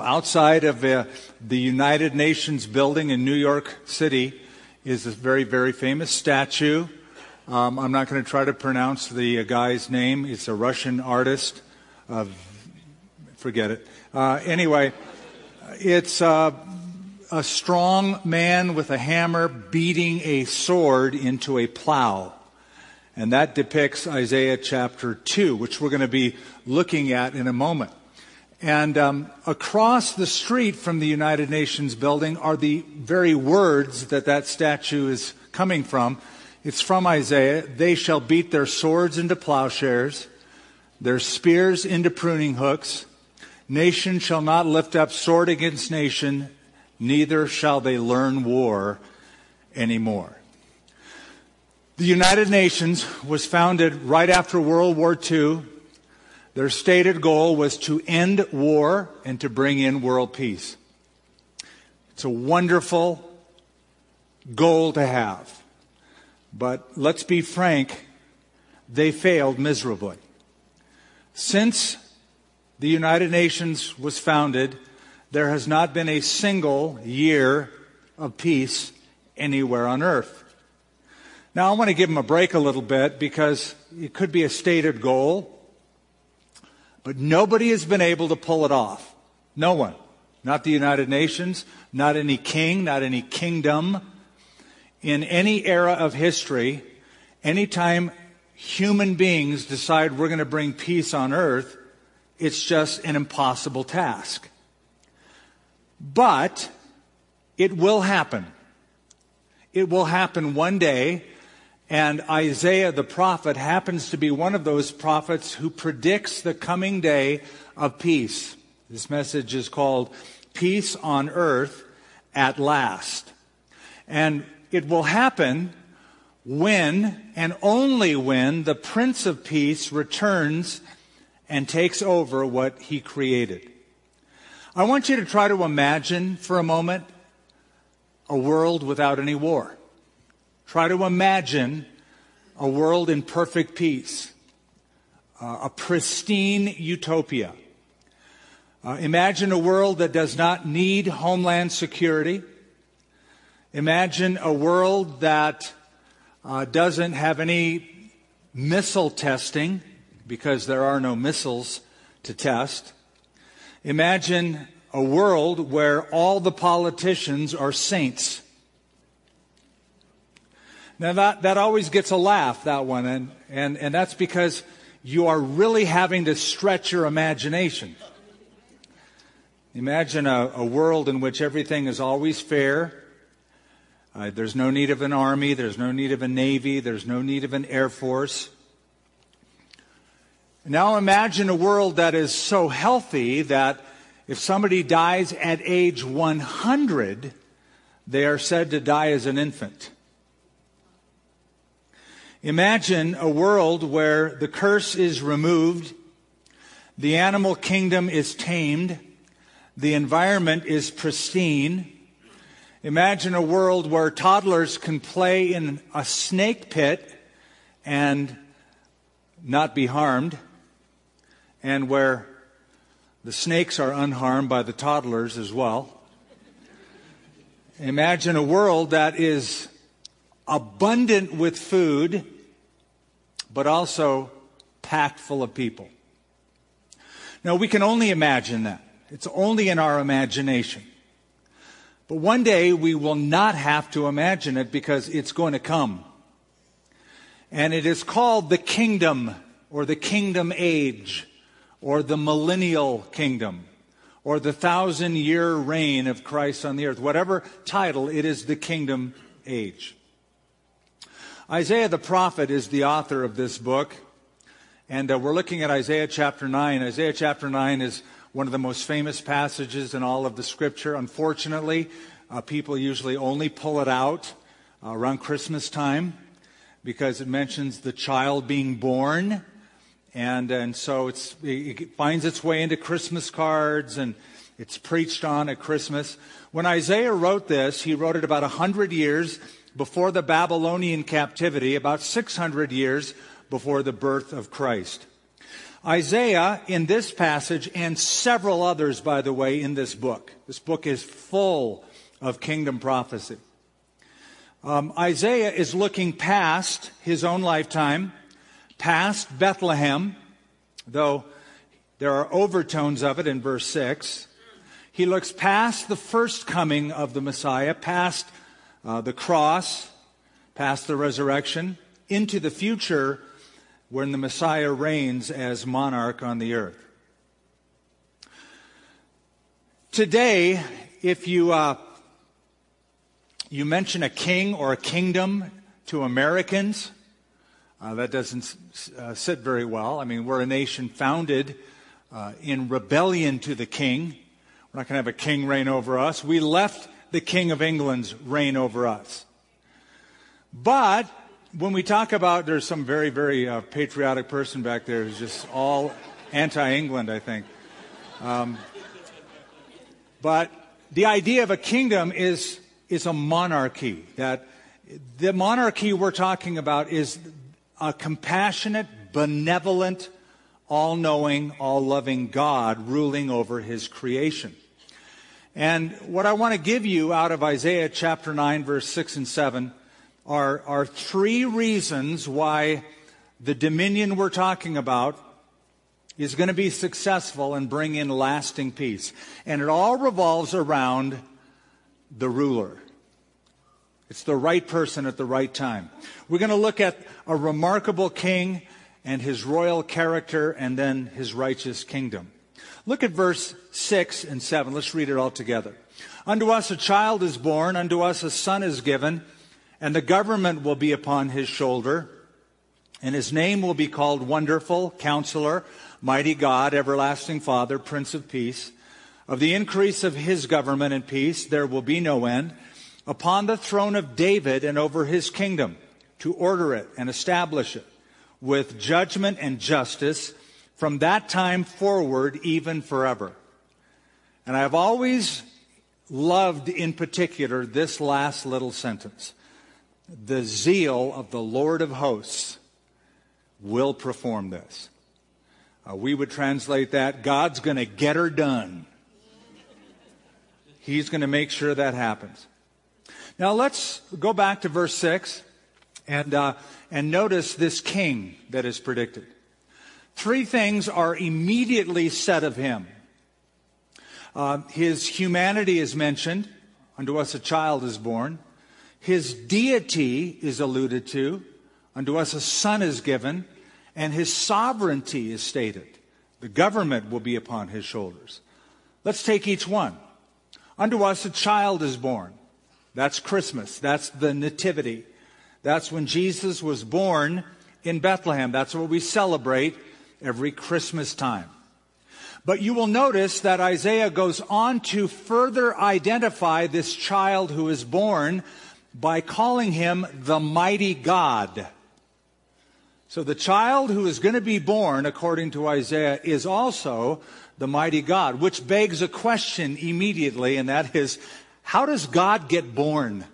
Outside of uh, the United Nations building in New York City is a very, very famous statue. Um, I'm not going to try to pronounce the uh, guy's name. It's a Russian artist. Uh, forget it. Uh, anyway, it's uh, a strong man with a hammer beating a sword into a plow. And that depicts Isaiah chapter 2, which we're going to be looking at in a moment. And um, across the street from the United Nations building are the very words that that statue is coming from. It's from Isaiah. They shall beat their swords into plowshares, their spears into pruning hooks. Nation shall not lift up sword against nation, neither shall they learn war anymore. The United Nations was founded right after World War II their stated goal was to end war and to bring in world peace. It's a wonderful goal to have. But let's be frank, they failed miserably. Since the United Nations was founded, there has not been a single year of peace anywhere on earth. Now, I want to give them a break a little bit because it could be a stated goal. But nobody has been able to pull it off. No one. Not the United Nations, not any king, not any kingdom. In any era of history, anytime human beings decide we're going to bring peace on earth, it's just an impossible task. But it will happen. It will happen one day and Isaiah the prophet happens to be one of those prophets who predicts the coming day of peace. This message is called Peace on Earth at Last. And it will happen when and only when the Prince of Peace returns and takes over what he created. I want you to try to imagine for a moment a world without any war. Try to imagine a world in perfect peace, uh, a pristine utopia. Uh, imagine a world that does not need homeland security. Imagine a world that uh, doesn't have any missile testing because there are no missiles to test. Imagine a world where all the politicians are saints now that, that always gets a laugh, that one, and, and, and that's because you are really having to stretch your imagination. Imagine a, a world in which everything is always fair. Uh, there's no need of an army, there's no need of a navy, there's no need of an air force. Now imagine a world that is so healthy that if somebody dies at age 100, they are said to die as an infant. Imagine a world where the curse is removed, the animal kingdom is tamed, the environment is pristine. Imagine a world where toddlers can play in a snake pit and not be harmed, and where the snakes are unharmed by the toddlers as well. Imagine a world that is abundant with food, but also packed full of people. Now, we can only imagine that. It's only in our imagination. But one day we will not have to imagine it because it's going to come. And it is called the kingdom or the kingdom age or the millennial kingdom or the thousand year reign of Christ on the earth. Whatever title, it is the kingdom age. Isaiah the prophet is the author of this book, and uh, we're looking at Isaiah chapter 9. Isaiah chapter 9 is one of the most famous passages in all of the scripture. Unfortunately, uh, people usually only pull it out uh, around Christmas time because it mentions the child being born. And, and so it finds its way into Christmas cards and it's preached on at Christmas. When Isaiah wrote this, he wrote it about 100 years before the Babylonian captivity, about 600 years before the birth of Christ. Isaiah, in this passage, and several others, by the way, in this book, this book is full of kingdom prophecy. Um, Isaiah is looking past his own lifetime, past Bethlehem, though there are overtones of it in verse 6. He looks past the first coming of the Messiah, past uh, the cross, past the resurrection, into the future when the Messiah reigns as monarch on the earth. Today, if you, uh, you mention a king or a kingdom to Americans, uh, that doesn't uh, sit very well. I mean, we're a nation founded uh, in rebellion to the king. We're not going to have a king reign over us. We left the King of England's reign over us. But when we talk about, there's some very, very uh, patriotic person back there who's just all anti England, I think. Um, but the idea of a kingdom is, is a monarchy. That the monarchy we're talking about is a compassionate, benevolent, all knowing, all loving God ruling over his creation. And what I want to give you out of Isaiah chapter 9, verse 6 and 7 are, are three reasons why the dominion we're talking about is going to be successful and bring in lasting peace. And it all revolves around the ruler. It's the right person at the right time. We're going to look at a remarkable king and his royal character and then his righteous kingdom. Look at verse 6 and 7. Let's read it all together. Unto us a child is born, unto us a son is given, and the government will be upon his shoulder, and his name will be called Wonderful, Counselor, Mighty God, Everlasting Father, Prince of Peace. Of the increase of his government and peace there will be no end upon the throne of David and over his kingdom, to order it and establish it with judgment and justice from that time forward, even forever. And I've always loved in particular this last little sentence. The zeal of the Lord of hosts will perform this. Uh, we would translate that God's going to get her done. He's going to make sure that happens. Now let's go back to verse 6 and, uh, and notice this king that is predicted. Three things are immediately said of him. Uh, his humanity is mentioned. Unto us a child is born. His deity is alluded to. Unto us a son is given. And his sovereignty is stated. The government will be upon his shoulders. Let's take each one. Unto us a child is born. That's Christmas. That's the nativity. That's when Jesus was born in Bethlehem. That's what we celebrate every Christmas time. But you will notice that Isaiah goes on to further identify this child who is born by calling him the mighty God. So the child who is going to be born, according to Isaiah, is also the mighty God, which begs a question immediately, and that is, how does God get born?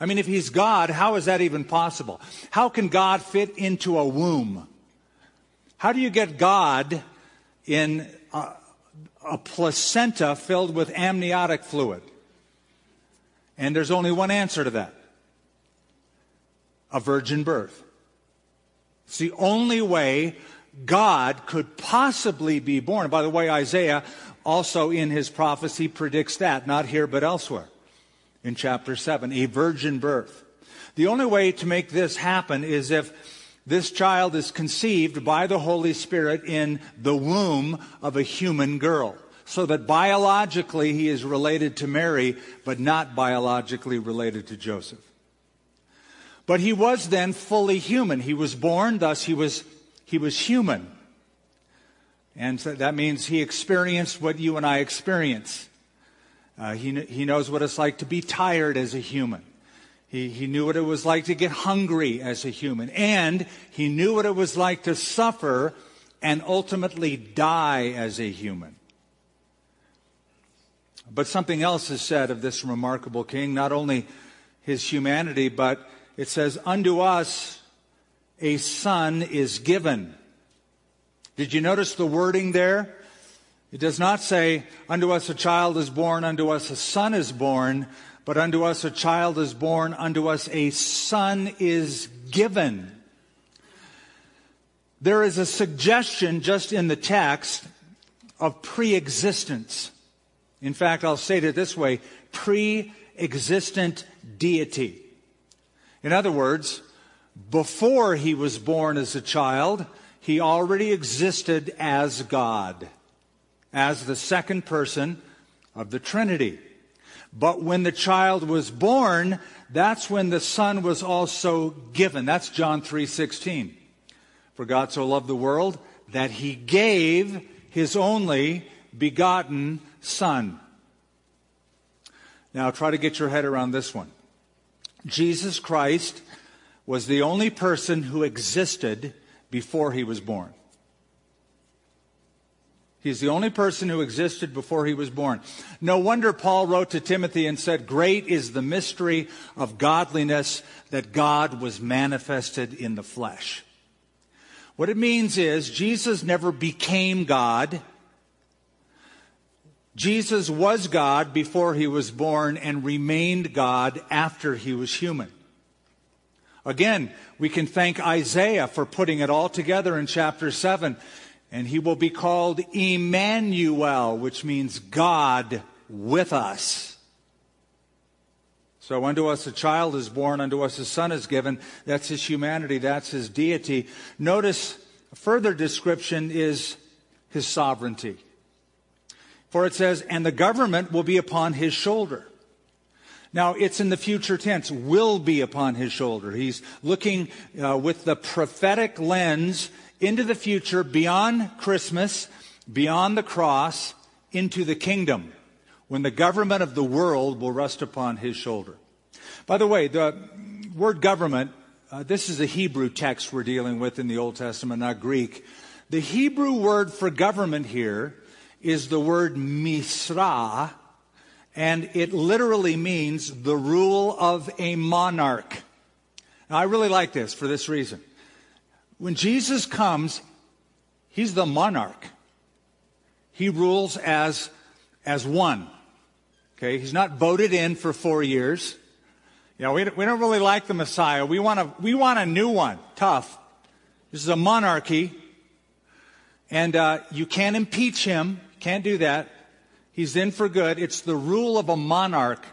I mean, if he's God, how is that even possible? How can God fit into a womb? How do you get God in a, a placenta filled with amniotic fluid? And there's only one answer to that a virgin birth. It's the only way God could possibly be born. By the way, Isaiah also in his prophecy predicts that, not here but elsewhere in chapter 7, a virgin birth. The only way to make this happen is if this child is conceived by the Holy Spirit in the womb of a human girl. So that biologically he is related to Mary, but not biologically related to Joseph. But he was then fully human. He was born, thus he was, he was human. And so that means he experienced what you and I experience. Uh, he, he knows what it's like to be tired as a human. He, he knew what it was like to get hungry as a human. And he knew what it was like to suffer and ultimately die as a human. But something else is said of this remarkable king, not only his humanity, but it says, Unto us a son is given. Did you notice the wording there? It does not say, Unto us a child is born, unto us a son is born, but unto us a child is born, unto us a son is given. There is a suggestion just in the text of pre existence. In fact, I'll say it this way pre existent deity. In other words, before he was born as a child, he already existed as God, as the second person of the Trinity. But when the child was born, that's when the son was also given. That's John 3:16. For God so loved the world that he gave his only begotten son. Now try to get your head around this one. Jesus Christ was the only person who existed before he was born. He's the only person who existed before he was born. No wonder Paul wrote to Timothy and said, Great is the mystery of godliness that God was manifested in the flesh. What it means is Jesus never became God. Jesus was God before he was born and remained God after he was human. Again, we can thank Isaiah for putting it all together in chapter 7. And he will be called Emmanuel, which means God with us. So unto us a child is born, unto us a son is given. That's his humanity, that's his deity. Notice a further description is his sovereignty. For it says, and the government will be upon his shoulder. Now, it's in the future tense, will be upon his shoulder. He's looking uh, with the prophetic lens into the future, beyond Christmas, beyond the cross, into the kingdom, when the government of the world will rest upon his shoulder. By the way, the word government, uh, this is a Hebrew text we're dealing with in the Old Testament, not Greek. The Hebrew word for government here is the word misra, and it literally means the rule of a monarch. Now, I really like this for this reason. When Jesus comes, he's the monarch. He rules as, as one. Okay, he's not voted in for four years. You know, we, we don't really like the Messiah. We want, a, we want a new one, tough. This is a monarchy, and uh, you can't impeach him. Can't do that. He's in for good. It's the rule of a monarch.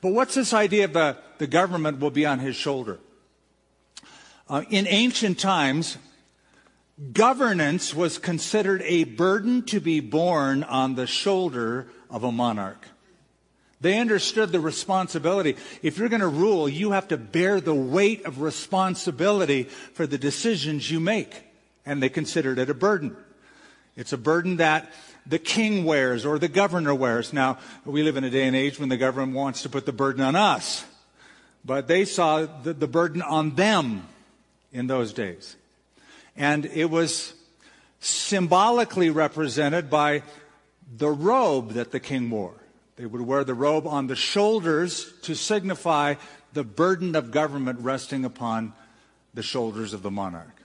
But what's this idea of the, the government will be on his shoulder? Uh, in ancient times, governance was considered a burden to be borne on the shoulder of a monarch. They understood the responsibility. If you're going to rule, you have to bear the weight of responsibility for the decisions you make. And they considered it a burden. It's a burden that the king wears or the governor wears. Now, we live in a day and age when the government wants to put the burden on us. But they saw the, the burden on them in those days. And it was symbolically represented by the robe that the king wore. They would wear the robe on the shoulders to signify the burden of government resting upon the shoulders of the monarch.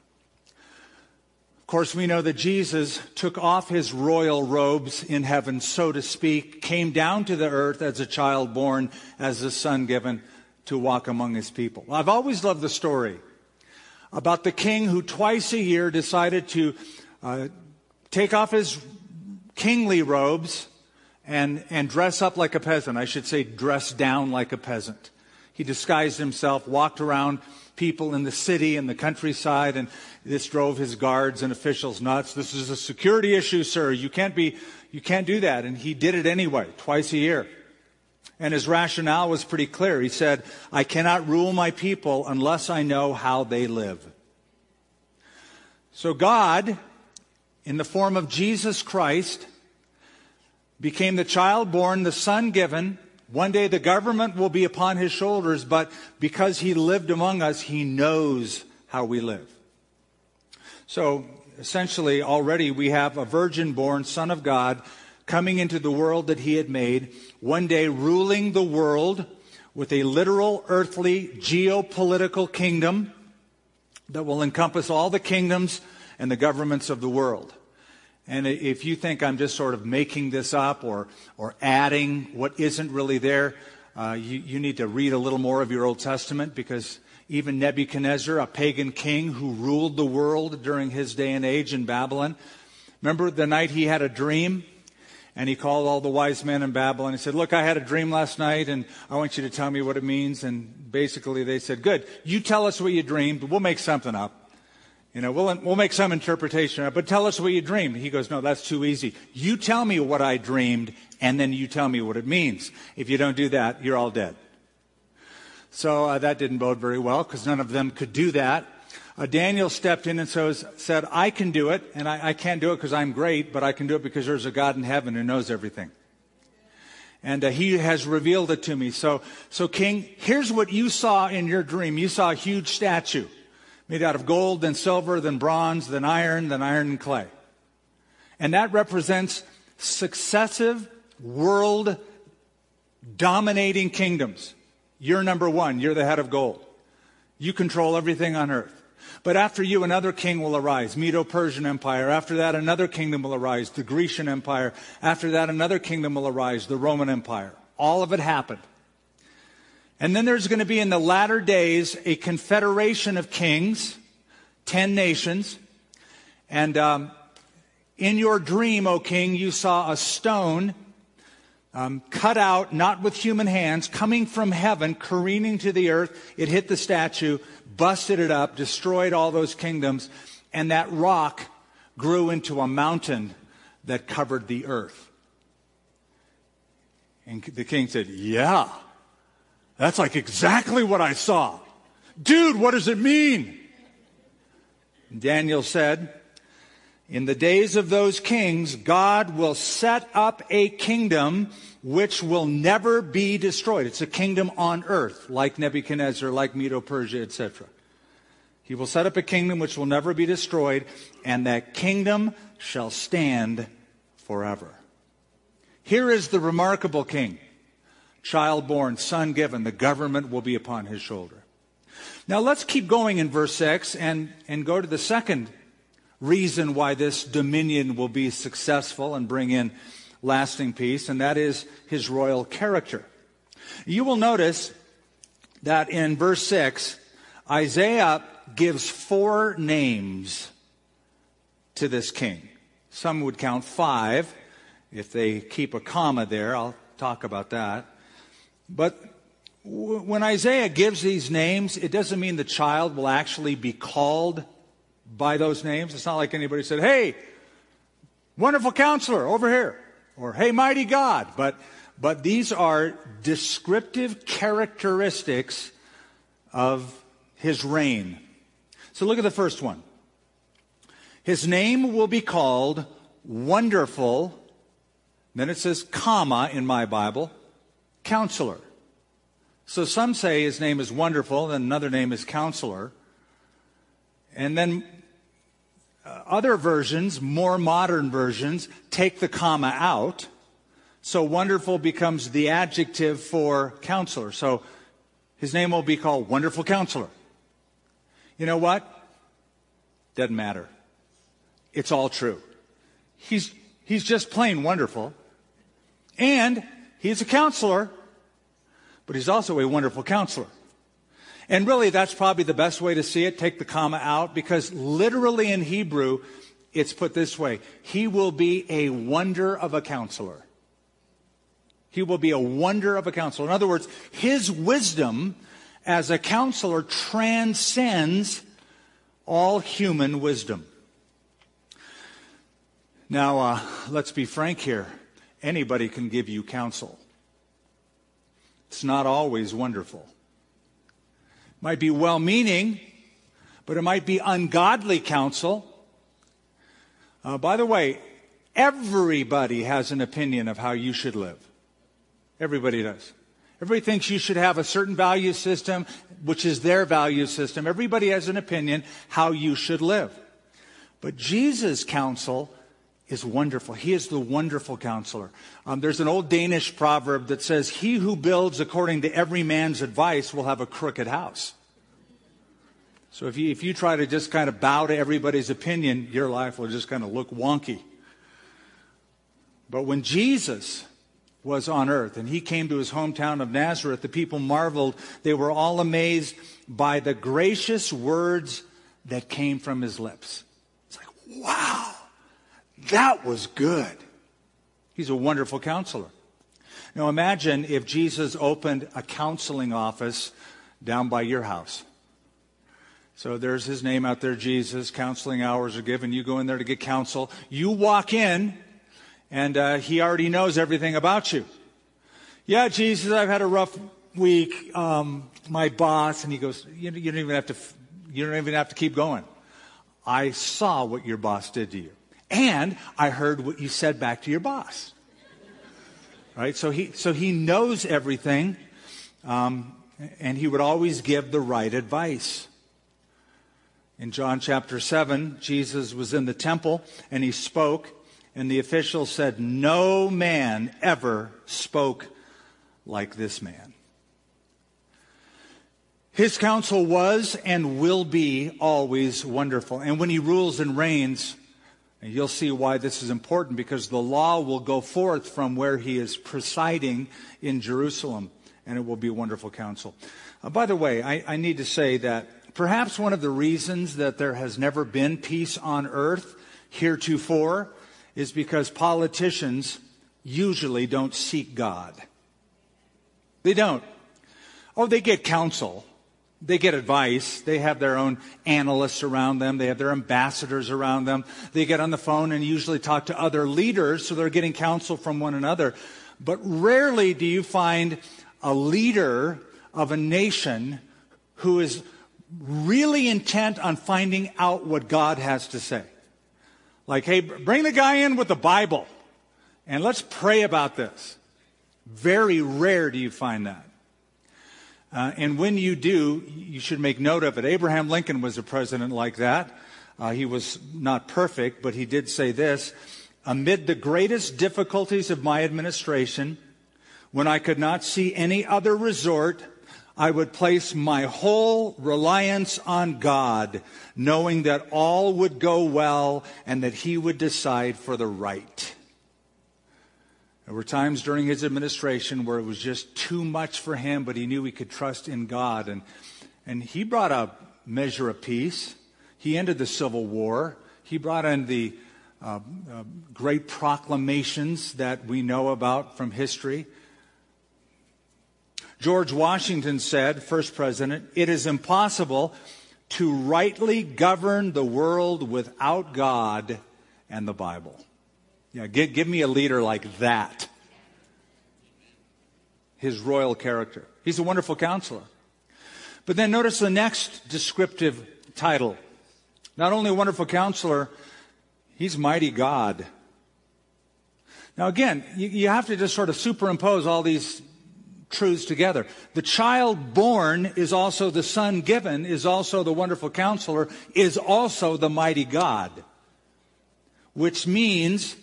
Of course, we know that Jesus took off his royal robes in heaven, so to speak, came down to the earth as a child born, as a son given to walk among his people. I've always loved the story about the king who twice a year decided to uh, take off his kingly robes and, and dress up like a peasant. I should say, dress down like a peasant. He disguised himself, walked around people in the city and the countryside, and this drove his guards and officials nuts. This is a security issue, sir. You can't be, you can't do that. And he did it anyway, twice a year. And his rationale was pretty clear. He said, I cannot rule my people unless I know how they live. So God, in the form of Jesus Christ, became the child born, the son given. One day the government will be upon his shoulders, but because he lived among us, he knows how we live. So essentially, already we have a virgin born son of God coming into the world that he had made, one day ruling the world with a literal earthly geopolitical kingdom that will encompass all the kingdoms and the governments of the world. And if you think I'm just sort of making this up or, or adding what isn't really there, uh, you, you need to read a little more of your Old Testament because even Nebuchadnezzar, a pagan king who ruled the world during his day and age in Babylon, remember the night he had a dream? And he called all the wise men in Babylon. And he said, Look, I had a dream last night, and I want you to tell me what it means. And basically, they said, Good, you tell us what you dreamed, we'll make something up. You know, we'll, we'll make some interpretation, but tell us what you dreamed. He goes, No, that's too easy. You tell me what I dreamed, and then you tell me what it means. If you don't do that, you're all dead. So uh, that didn't bode very well because none of them could do that. Uh, Daniel stepped in and so said, I can do it, and I, I can't do it because I'm great, but I can do it because there's a God in heaven who knows everything. And uh, he has revealed it to me. So, so King, here's what you saw in your dream. You saw a huge statue made out of gold, then silver, then bronze, then iron, then iron and clay. And that represents successive world dominating kingdoms. You're number one. You're the head of gold. You control everything on earth. But after you, another king will arise, Medo-Persian Empire. After that, another kingdom will arise, the Grecian Empire. After that, another kingdom will arise, the Roman Empire. All of it happened. And then there's going to be in the latter days a confederation of kings, ten nations. And um, in your dream, O king, you saw a stone um, cut out, not with human hands, coming from heaven, careening to the earth. It hit the statue, busted it up, destroyed all those kingdoms, and that rock grew into a mountain that covered the earth. And the king said, Yeah, that's like exactly what I saw. Dude, what does it mean? Daniel said, in the days of those kings, God will set up a kingdom which will never be destroyed. It's a kingdom on earth, like Nebuchadnezzar, like Medo Persia, etc. He will set up a kingdom which will never be destroyed, and that kingdom shall stand forever. Here is the remarkable king, child born, son given. The government will be upon his shoulder. Now let's keep going in verse 6 and, and go to the second reason why this dominion will be successful and bring in lasting peace, and that is his royal character. You will notice that in verse 6, Isaiah gives four names to this king. Some would count five if they keep a comma there. I'll talk about that. But when Isaiah gives these names, it doesn't mean the child will actually be called by those names. It's not like anybody said, hey, wonderful counselor over here, or hey, mighty God. But, but these are descriptive characteristics of his reign. So look at the first one. His name will be called Wonderful. Then it says, comma in my Bible, Counselor. So some say his name is Wonderful, and another name is Counselor. And then Uh, other versions, more modern versions, take the comma out. So wonderful becomes the adjective for counselor. So his name will be called Wonderful Counselor. You know what? Doesn't matter. It's all true. He's, he's just plain wonderful. And he's a counselor, but he's also a wonderful counselor. And really, that's probably the best way to see it. Take the comma out because literally in Hebrew, it's put this way He will be a wonder of a counselor. He will be a wonder of a counselor. In other words, his wisdom as a counselor transcends all human wisdom. Now, uh, let's be frank here. Anybody can give you counsel. It's not always wonderful might be well meaning, but it might be ungodly counsel. Uh, by the way, everybody has an opinion of how you should live. Everybody does. Everybody thinks you should have a certain value system, which is their value system. Everybody has an opinion how you should live. But Jesus' counsel is wonderful. He is the wonderful counselor. Um, there's an old Danish proverb that says, He who builds according to every man's advice will have a crooked house. So if you, if you try to just kind of bow to everybody's opinion, your life will just kind of look wonky. But when Jesus was on earth and he came to his hometown of Nazareth, the people marveled. They were all amazed by the gracious words that came from his lips. It's like, wow, that was good. He's a wonderful counselor. Now imagine if Jesus opened a counseling office down by your house. So there's his name out there, Jesus. Counseling hours are given. You go in there to get counsel. You walk in, and uh, he already knows everything about you. Yeah, Jesus, I've had a rough week. Um, my boss, and he goes, you, you don't even have to. You don't even have to keep going. I saw what your boss did to you, and I heard what you said back to your boss. Right? So he, so he knows everything, um, and he would always give the right advice. In John chapter 7, Jesus was in the temple and he spoke, and the officials said, No man ever spoke like this man. His counsel was and will be always wonderful. And when he rules and reigns, and you'll see why this is important because the law will go forth from where he is presiding in Jerusalem, and it will be wonderful counsel. Uh, by the way, I, I need to say that Perhaps one of the reasons that there has never been peace on earth heretofore is because politicians usually don't seek God. They don't. Oh, they get counsel. They get advice. They have their own analysts around them. They have their ambassadors around them. They get on the phone and usually talk to other leaders, so they're getting counsel from one another. But rarely do you find a leader of a nation who is really intent on finding out what God has to say. Like, hey, bring the guy in with the Bible and let's pray about this. Very rare do you find that. Uh, and when you do, you should make note of it. Abraham Lincoln was a president like that. Uh, he was not perfect, but he did say this Amid the greatest difficulties of my administration, when I could not see any other resort, I would place my whole reliance on God, knowing that all would go well and that He would decide for the right. There were times during his administration where it was just too much for him, but he knew he could trust in God. And, and he brought a measure of peace. He ended the Civil War. He brought in the uh, uh, great proclamations that we know about from history. George Washington said, first president, it is impossible to rightly govern the world without God and the Bible. Yeah, give, give me a leader like that. His royal character. He's a wonderful counselor. But then notice the next descriptive title. Not only a wonderful counselor, he's mighty God. Now again, you, you have to just sort of superimpose all these truths together. The child born is also the son given, is also the wonderful counselor, is also the mighty God. Which means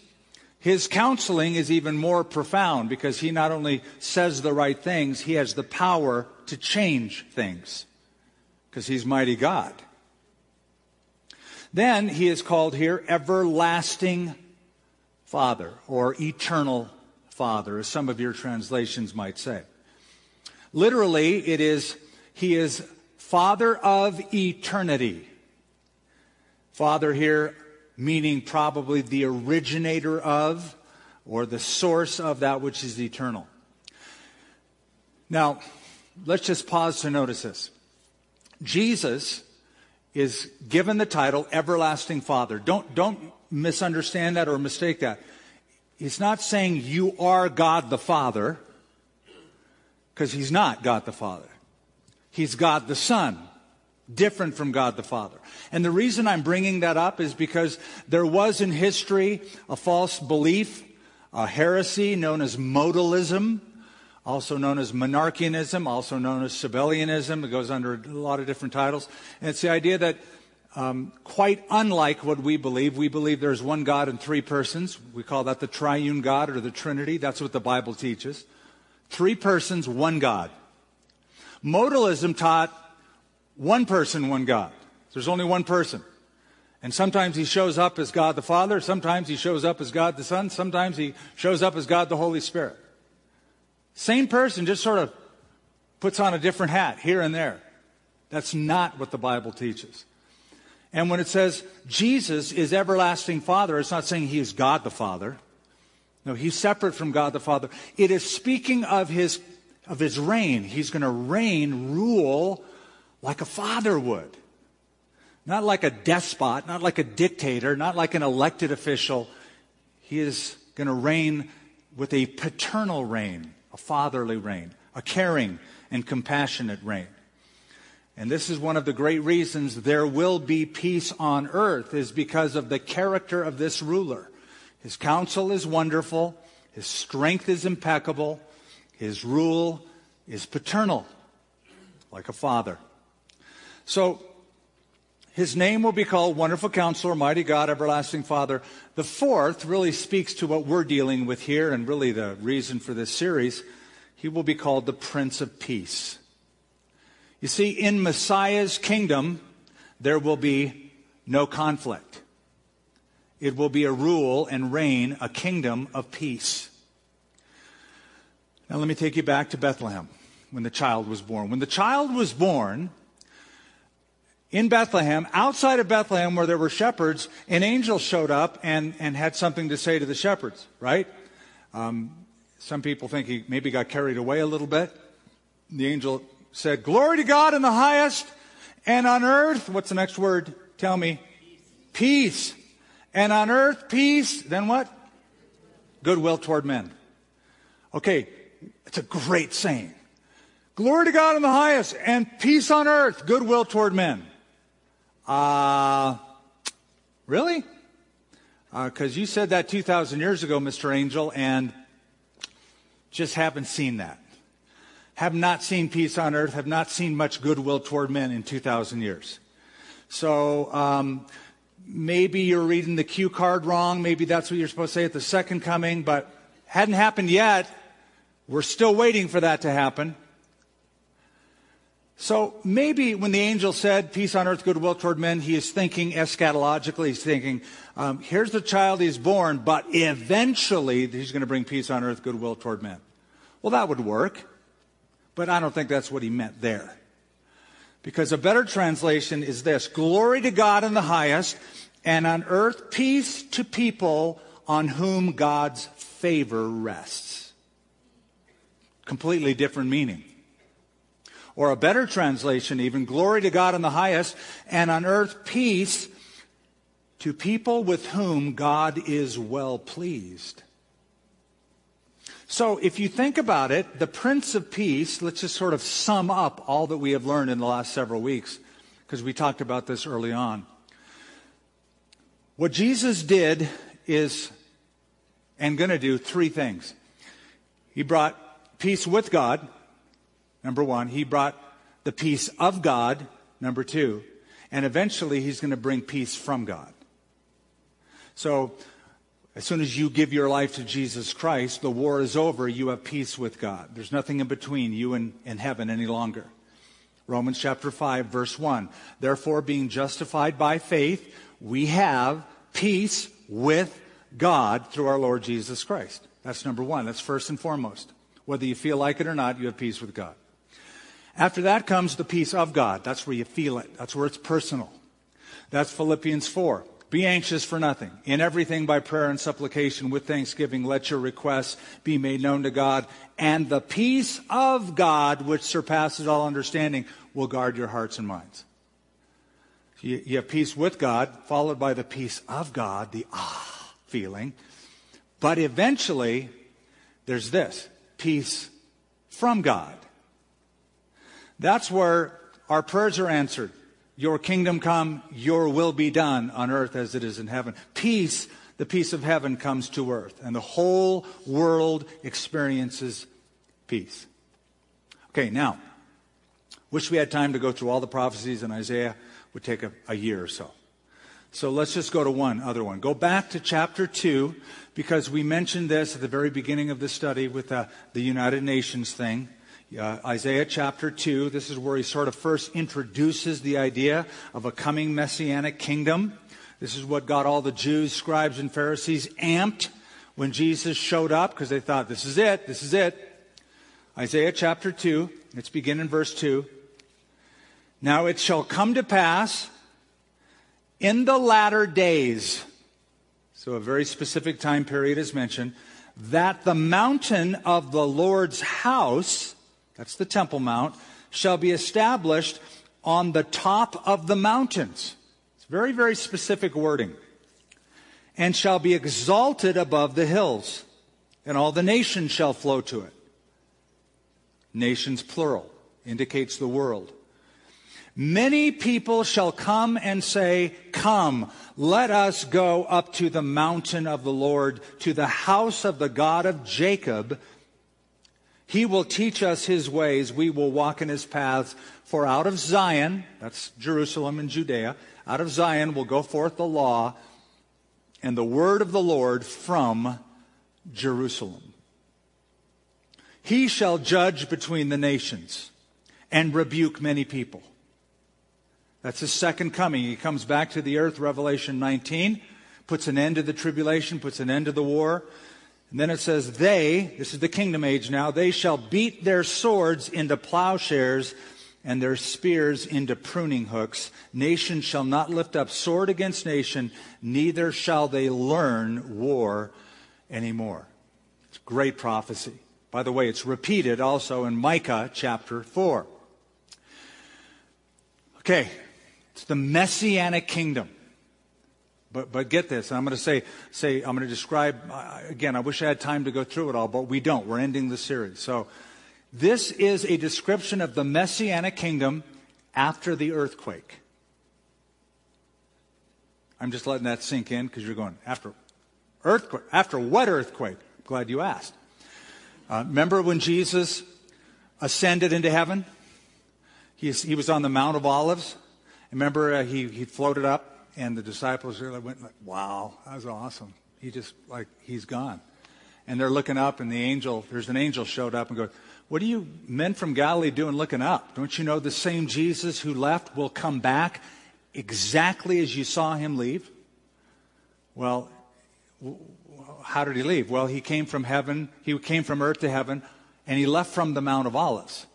his counseling is even more profound because he not only says the right things, he has the power to change things because he's mighty God. Then he is called here everlasting Father or eternal Father, as some of your translations might say. Literally, it is, He is Father of eternity. Father here meaning probably the originator of or the source of that which is eternal. Now, let's just pause to notice this. Jesus is given the title Everlasting Father. Don't, don't misunderstand that or mistake that. He's not saying you are God the Father because he's not God the Father. He's God the Son, different from God the Father. And the reason I'm bringing that up is because there was in history a false belief, a heresy known as modalism, also known as monarchianism, also known as Sabellianism. It goes under a lot of different titles. And it's the idea that um, quite unlike what we believe. We believe there's one God in three persons. We call that the triune God or the Trinity. That's what the Bible teaches. Three persons, one God. Modalism taught one person, one God. There's only one person. And sometimes he shows up as God the Father, sometimes he shows up as God the Son, sometimes he shows up as God the Holy Spirit. Same person, just sort of puts on a different hat here and there. That's not what the Bible teaches. And when it says Jesus is everlasting Father, it's not saying he is God the Father. No, he's separate from God the Father. It is speaking of his, of his reign. He's going to reign, rule like a father would. Not like a despot, not like a dictator, not like an elected official. He is going to reign with a paternal reign, a fatherly reign, a caring and compassionate reign. And this is one of the great reasons there will be peace on earth is because of the character of this ruler. His counsel is wonderful. His strength is impeccable. His rule is paternal, like a father. So his name will be called Wonderful Counselor, Mighty God, Everlasting Father. The fourth really speaks to what we're dealing with here and really the reason for this series. He will be called the Prince of Peace. You see, in Messiah's kingdom, there will be no conflict. It will be a rule and reign, a kingdom of peace. Now, let me take you back to Bethlehem when the child was born. When the child was born, in Bethlehem, outside of Bethlehem, where there were shepherds, an angel showed up and, and had something to say to the shepherds, right? Um, some people think he maybe got carried away a little bit. The angel said, Glory to God in the highest, and on earth, what's the next word? Tell me. Peace. peace. And on earth, peace. Then what? Goodwill toward men. Okay, it's a great saying. Glory to God in the highest, and peace on earth, goodwill toward men. Uh, really? Because uh, you said that 2,000 years ago, Mr. Angel, and just haven't seen that. Have not seen peace on earth, have not seen much goodwill toward men in 2,000 years. So, um, maybe you're reading the cue card wrong. Maybe that's what you're supposed to say at the second coming, but hadn't happened yet. We're still waiting for that to happen. So maybe when the angel said, Peace on earth, goodwill toward men, he is thinking eschatologically. He's thinking, um, Here's the child he's born, but eventually he's going to bring peace on earth, goodwill toward men. Well, that would work, but I don't think that's what he meant there. Because a better translation is this Glory to God in the highest, and on earth peace to people on whom God's favor rests. Completely different meaning. Or a better translation, even, glory to God in the highest, and on earth peace to people with whom God is well pleased. So, if you think about it, the Prince of Peace, let's just sort of sum up all that we have learned in the last several weeks, because we talked about this early on. What Jesus did is, and going to do, three things. He brought peace with God, Number one, he brought the peace of God. Number two, and eventually he's going to bring peace from God. So, as soon as you give your life to Jesus Christ, the war is over. You have peace with God. There's nothing in between you and, and heaven any longer. Romans chapter 5, verse 1. Therefore, being justified by faith, we have peace with God through our Lord Jesus Christ. That's number one. That's first and foremost. Whether you feel like it or not, you have peace with God. After that comes the peace of God. That's where you feel it. That's where it's personal. That's Philippians 4. Be anxious for nothing. In everything by prayer and supplication with thanksgiving, let your requests be made known to God. And the peace of God, which surpasses all understanding, will guard your hearts and minds. You, you have peace with God, followed by the peace of God, the ah feeling. But eventually, there's this peace from God. That's where our prayers are answered. Your kingdom come, your will be done on earth as it is in heaven. Peace, the peace of heaven comes to earth, and the whole world experiences peace. Okay, now, wish we had time to go through all the prophecies in Isaiah. Would take a, a year or so. So let's just go to one other one. Go back to chapter 2 because we mentioned this at the very beginning of the study with uh, the United Nations thing. Uh, Isaiah chapter 2, this is where he sort of first introduces the idea of a coming messianic kingdom. This is what got all the Jews, scribes, and Pharisees amped when Jesus showed up because they thought, this is it, this is it. Isaiah chapter 2, let's begin in verse 2. Now it shall come to pass in the latter days, so a very specific time period is mentioned, that the mountain of the Lord's house, that's the Temple Mount, shall be established on the top of the mountains. It's very, very specific wording. And shall be exalted above the hills, and all the nations shall flow to it. Nations plural indicates the world. Many people shall come and say, Come, let us go up to the mountain of the Lord, to the house of the God of Jacob. He will teach us his ways. We will walk in his paths. For out of Zion, that's Jerusalem and Judea, out of Zion will go forth the law and the word of the Lord from Jerusalem. He shall judge between the nations and rebuke many people. That's his second coming. He comes back to the earth, Revelation 19, puts an end to the tribulation, puts an end to the war. And then it says, They, this is the kingdom age now, they shall beat their swords into plowshares and their spears into pruning hooks. Nation shall not lift up sword against nation, neither shall they learn war anymore. It's great prophecy. By the way, it's repeated also in Micah chapter 4. Okay, it's the messianic kingdom. But, but get this, I'm going to say, say, I'm going to describe, again, I wish I had time to go through it all, but we don't. We're ending the series. So, this is a description of the messianic kingdom after the earthquake. I'm just letting that sink in because you're going, after earthquake, after what earthquake? Glad you asked. Uh, remember when Jesus ascended into heaven? He, he was on the Mount of Olives. Remember, uh, he, he floated up, and the disciples really went like, wow, that was awesome. He just, like, he's gone. And they're looking up, and the angel, there's an angel showed up and goes, What are you men from Galilee doing looking up? Don't you know the same Jesus who left will come back exactly as you saw him leave? Well, how did he leave? Well, he came from heaven, he came from earth to heaven, and he left from the Mount of Olives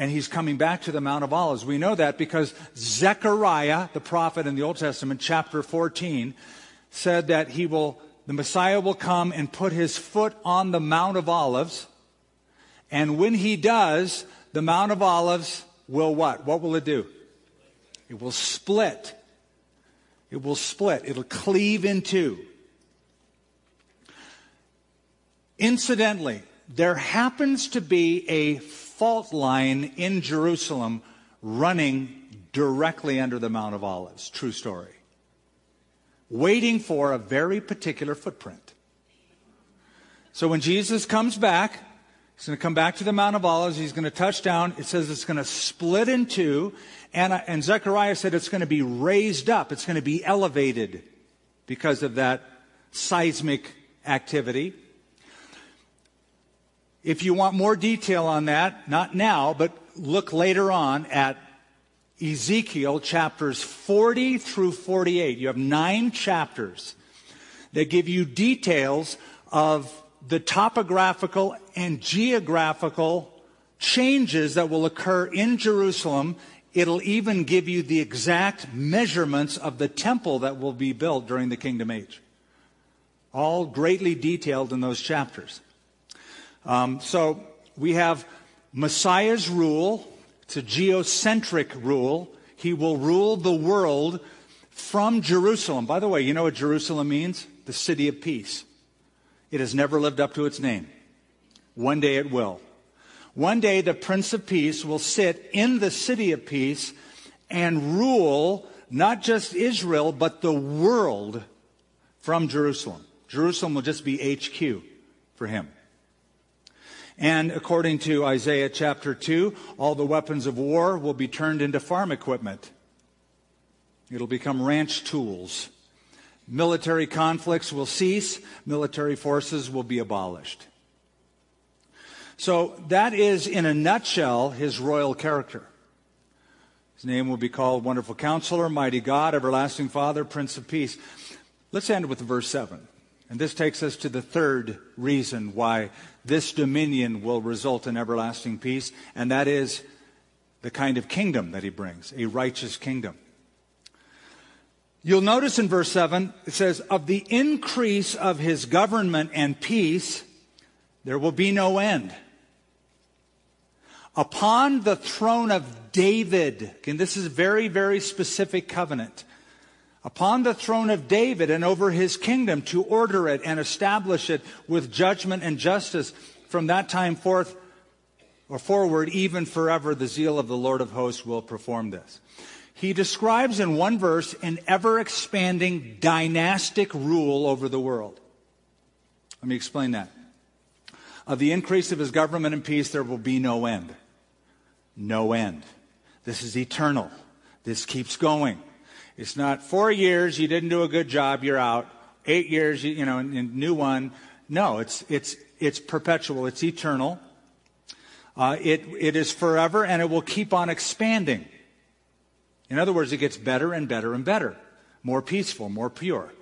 and he's coming back to the Mount of Olives. We know that because Zechariah, the prophet in the Old Testament, chapter 14, said that he will, the Messiah will come and put his foot on the Mount of Olives. And when he does, the Mount of Olives will what? What will it do? It will split. It will split. It'll cleave in two. Incidentally, there happens to be a fault line in Jerusalem running directly under the Mount of Olives. True story. Waiting for a very particular footprint. So when Jesus comes back, he's going to come back to the Mount of Olives. He's going to touch down. It says it's going to split in two. And, uh, and Zechariah said it's going to be raised up. It's going to be elevated because of that seismic activity. If you want more detail on that, not now, but look later on at Ezekiel chapters 40 through 48. You have nine chapters that give you details of the topographical and geographical changes that will occur in Jerusalem. It'll even give you the exact measurements of the temple that will be built during the kingdom age. All greatly detailed in those chapters. Um, so we have Messiah's rule. It's a geocentric rule. He will rule the world from Jerusalem. By the way, you know what Jerusalem means? The city of peace. It has never lived up to its name. One day it will. One day the Prince of Peace will sit in the city of peace and rule not just Israel, but the world from Jerusalem. Jerusalem will just be HQ for him. And according to Isaiah chapter 2, all the weapons of war will be turned into farm equipment. It'll become ranch tools. Military conflicts will cease. Military forces will be abolished. So that is, in a nutshell, his royal character. His name will be called Wonderful Counselor, Mighty God, Everlasting Father, Prince of Peace. Let's end with verse 7. And this takes us to the third reason why this dominion will result in everlasting peace, and that is the kind of kingdom that he brings, a righteous kingdom. You'll notice in verse 7, it says, Of the increase of his government and peace, there will be no end. Upon the throne of David, and this is a very, very specific covenant. Upon the throne of David and over his kingdom to order it and establish it with judgment and justice from that time forth or forward, even forever, the zeal of the Lord of hosts will perform this. He describes in one verse an ever expanding dynastic rule over the world. Let me explain that. Of the increase of his government and peace, there will be no end. No end. This is eternal. This keeps going. It's not four years, you didn't do a good job, you're out. Eight years, you, you know, new one. No, it's, it's, it's perpetual, it's eternal. Uh, it, it is forever and it will keep on expanding. In other words, it gets better and better and better, more peaceful, more pure.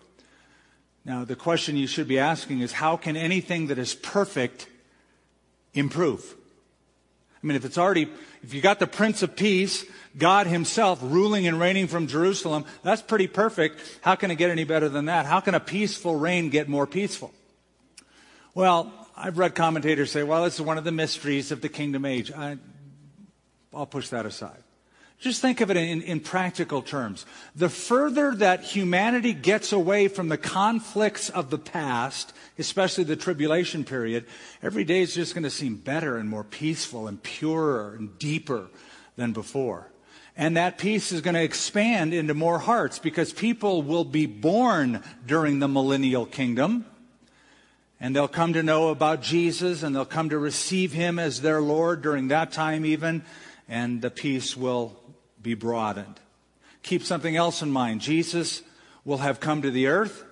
Now, the question you should be asking is how can anything that is perfect improve? I mean, if it's already, if you got the Prince of Peace, God Himself ruling and reigning from Jerusalem, that's pretty perfect. How can it get any better than that? How can a peaceful reign get more peaceful? Well, I've read commentators say, well, this is one of the mysteries of the kingdom age. I, I'll push that aside. Just think of it in, in, practical terms. The further that humanity gets away from the conflicts of the past, especially the tribulation period, every day is just going to seem better and more peaceful and purer and deeper than before. And that peace is going to expand into more hearts because people will be born during the millennial kingdom. And they'll come to know about Jesus and they'll come to receive him as their Lord during that time, even. And the peace will be broadened. Keep something else in mind. Jesus will have come to the earth.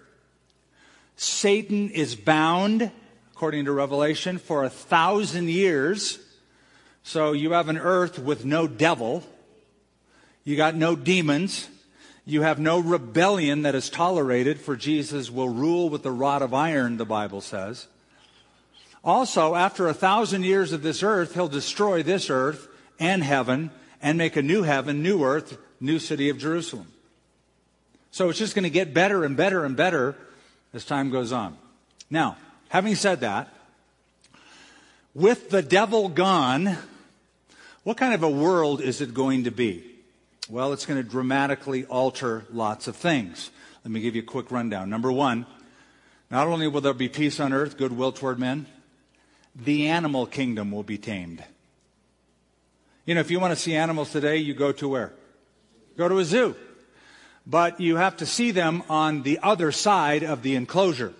Satan is bound, according to Revelation, for a thousand years. So you have an earth with no devil. You got no demons. You have no rebellion that is tolerated, for Jesus will rule with the rod of iron, the Bible says. Also, after a thousand years of this earth, he'll destroy this earth and heaven and make a new heaven, new earth, new city of Jerusalem. So it's just going to get better and better and better as time goes on. Now, having said that, with the devil gone, what kind of a world is it going to be? Well, it's going to dramatically alter lots of things. Let me give you a quick rundown. Number one, not only will there be peace on earth, goodwill toward men, the animal kingdom will be tamed. You know, if you want to see animals today, you go to where? Go to a zoo. But you have to see them on the other side of the enclosure.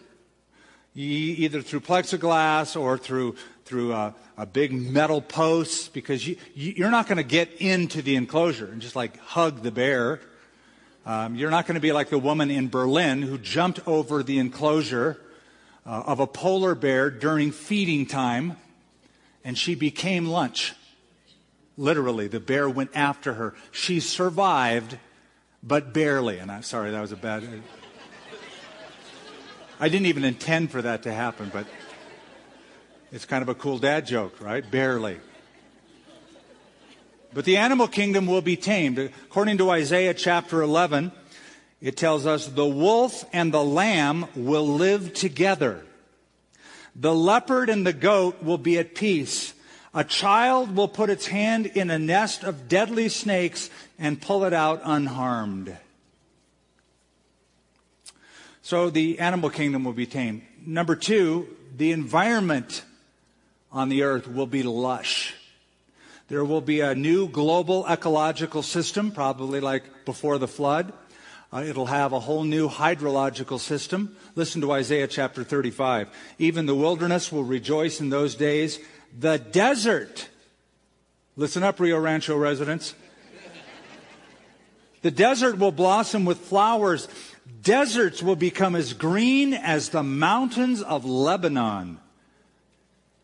either through plexiglass or through, through a, a big metal post because you, you're not going to get into the enclosure and just like hug the bear. Um, you're not going to be like the woman in Berlin who jumped over the enclosure uh, of a polar bear during feeding time and she became lunch. Literally, the bear went after her. She survived, but barely. And I'm sorry, that was a bad. Uh, I didn't even intend for that to happen, but it's kind of a cool dad joke, right? Barely. But the animal kingdom will be tamed. According to Isaiah chapter 11, it tells us the wolf and the lamb will live together. The leopard and the goat will be at peace. A child will put its hand in a nest of deadly snakes and pull it out unharmed. So the animal kingdom will be tamed. Number two, the environment on the earth will be lush. There will be a new global ecological system, probably like before the flood. Uh, it'll have a whole new hydrological system. Listen to Isaiah chapter 35. Even the wilderness will rejoice in those days the desert. Listen up, Rio Rancho residents. The desert will blossom with flowers. Deserts will become as green as the mountains of Lebanon.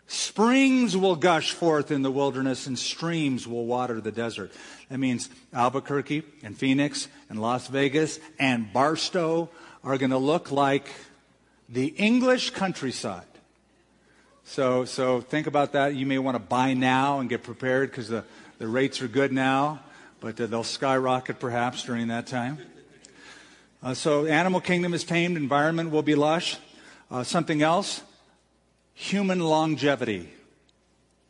Springs will gush forth in the wilderness and streams will water the desert. That means Albuquerque and Phoenix and Las Vegas and Barstow are going to look like the English countryside. So, so think about that. You may want to buy now and get prepared because the, the rates are good now, but uh, they'll skyrocket perhaps during that time. Uh, so, animal kingdom is tamed, environment will be lush. Uh, something else human longevity.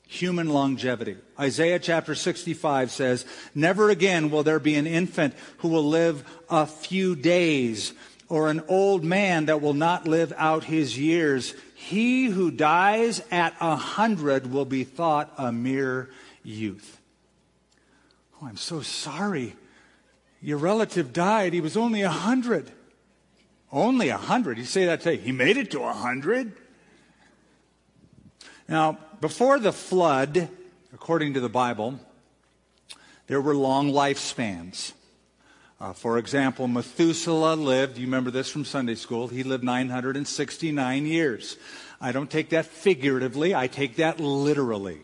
Human longevity. Isaiah chapter 65 says, Never again will there be an infant who will live a few days, or an old man that will not live out his years. He who dies at a hundred will be thought a mere youth. Oh, I'm so sorry. Your relative died. He was only a hundred. Only a hundred. You say that today. He made it to a hundred. Now, before the flood, according to the Bible, there were long lifespans. Uh, for example, Methuselah lived, you remember this from Sunday school, he lived 969 years. I don't take that figuratively, I take that literally.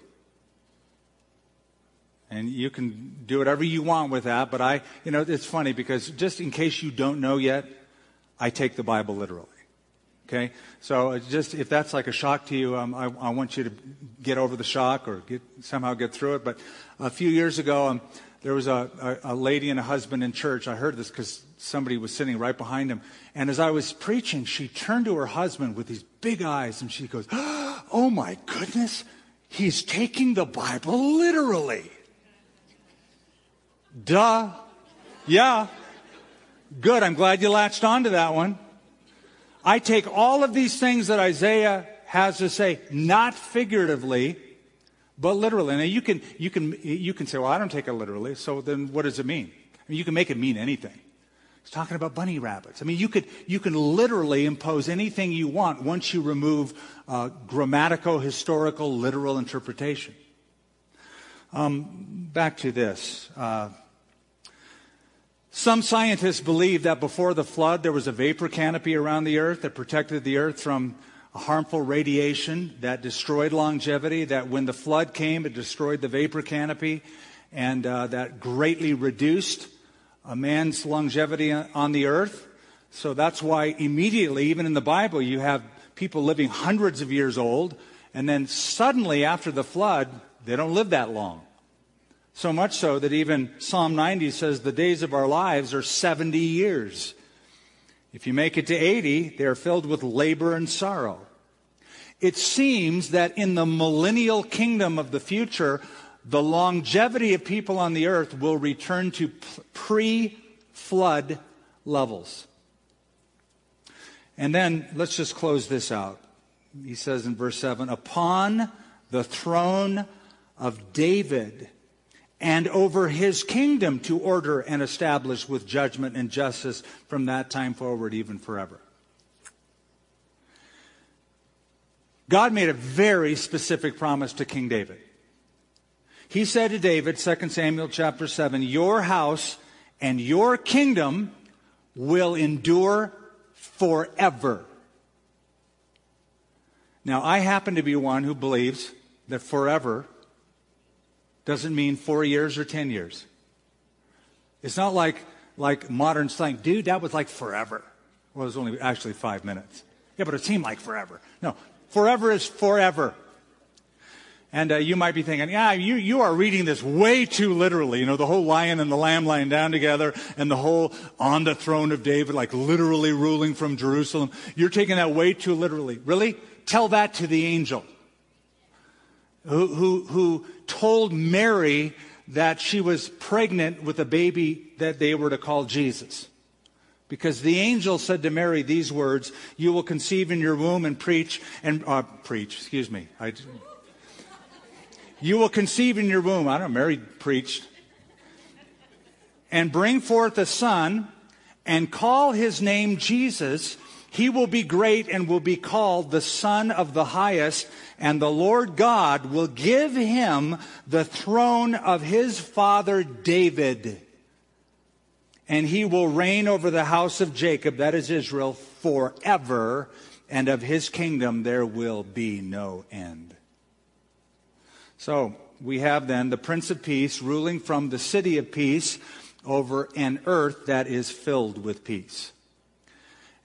And you can do whatever you want with that, but I, you know, it's funny because just in case you don't know yet, I take the Bible literally. Okay? So just if that's like a shock to you, um, I, I, want you to get over the shock or get, somehow get through it. But a few years ago, um, there was a, a, a, lady and a husband in church. I heard this because somebody was sitting right behind him. And as I was preaching, she turned to her husband with these big eyes and she goes, Oh my goodness, he's taking the Bible literally. Duh. Yeah. Good. I'm glad you latched onto that one. I take all of these things that Isaiah has to say, not figuratively, but literally. Now you can, you can, you can say, well, I don't take it literally. So then what does it mean? I mean, you can make it mean anything. He's talking about bunny rabbits. I mean, you could, you can literally impose anything you want once you remove uh, grammatical, historical, literal interpretation. Um, back to this. Uh, some scientists believe that before the flood, there was a vapor canopy around the earth that protected the earth from harmful radiation that destroyed longevity, that when the flood came, it destroyed the vapor canopy, and uh, that greatly reduced a man's longevity on the earth. So that's why immediately, even in the Bible, you have people living hundreds of years old, and then suddenly after the flood, they don't live that long. So much so that even Psalm 90 says the days of our lives are 70 years. If you make it to 80, they are filled with labor and sorrow. It seems that in the millennial kingdom of the future, the longevity of people on the earth will return to pre flood levels. And then let's just close this out. He says in verse 7 Upon the throne of David, and over his kingdom to order and establish with judgment and justice from that time forward, even forever. God made a very specific promise to King David. He said to David, 2 Samuel chapter 7, Your house and your kingdom will endure forever. Now, I happen to be one who believes that forever doesn't mean four years or 10 years. It's not like, like modern slang, dude, that was like forever. Well, it was only actually five minutes. Yeah, but it seemed like forever. No, forever is forever. And uh, you might be thinking, yeah, you, you are reading this way too literally. You know, the whole lion and the lamb lying down together and the whole on the throne of David, like literally ruling from Jerusalem. You're taking that way too literally. Really? Tell that to the angel who, who, who told Mary that she was pregnant with a baby that they were to call Jesus. Because the angel said to Mary these words, You will conceive in your womb and preach, and uh, preach, excuse me. I, you will conceive in your womb. I don't know, Mary preached. And bring forth a son, and call his name Jesus he will be great and will be called the Son of the Highest, and the Lord God will give him the throne of his father David. And he will reign over the house of Jacob, that is Israel, forever, and of his kingdom there will be no end. So we have then the Prince of Peace ruling from the city of peace over an earth that is filled with peace.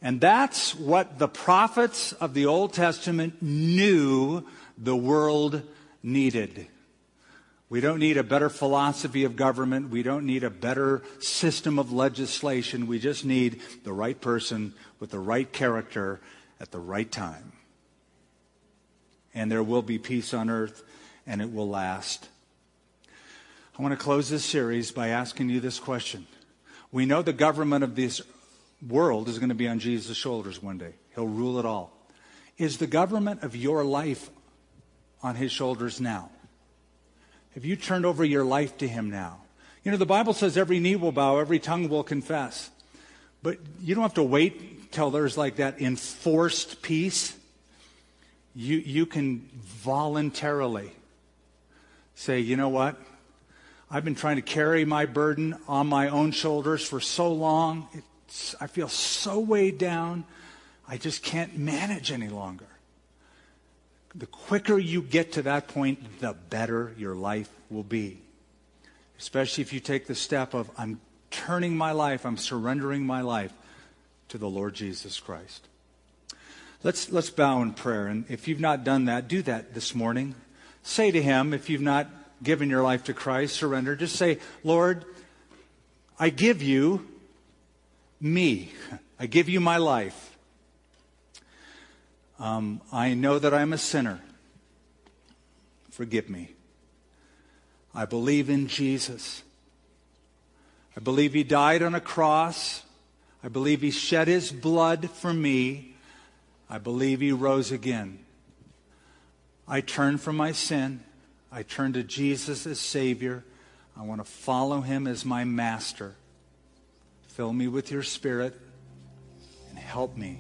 And that's what the prophets of the Old Testament knew the world needed. We don't need a better philosophy of government. We don't need a better system of legislation. We just need the right person with the right character at the right time. And there will be peace on earth, and it will last. I want to close this series by asking you this question. We know the government of this world is going to be on Jesus' shoulders one day, He'll rule it all. Is the government of your life on His shoulders now? Have you turned over your life to Him now? You know, the Bible says every knee will bow, every tongue will confess. But you don't have to wait till there's like that enforced peace. You, you can voluntarily say, you know what? I've been trying to carry my burden on my own shoulders for so long. It's, I feel so weighed down. I just can't manage any longer. The quicker you get to that point, the better your life will be. Especially if you take the step of, I'm turning my life, I'm surrendering my life to the Lord Jesus Christ. Let's, let's bow in prayer. And if you've not done that, do that this morning. Say to Him, if you've not given your life to Christ, surrender, just say, Lord, I give you me. I give you my life. Um, I know that I'm a sinner. Forgive me. I believe in Jesus. I believe he died on a cross. I believe he shed his blood for me. I believe he rose again. I turn from my sin. I turn to Jesus as Savior. I want to follow him as my master. Fill me with your spirit and help me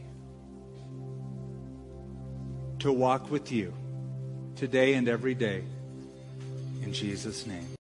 to walk with you today and every day. In Jesus' name.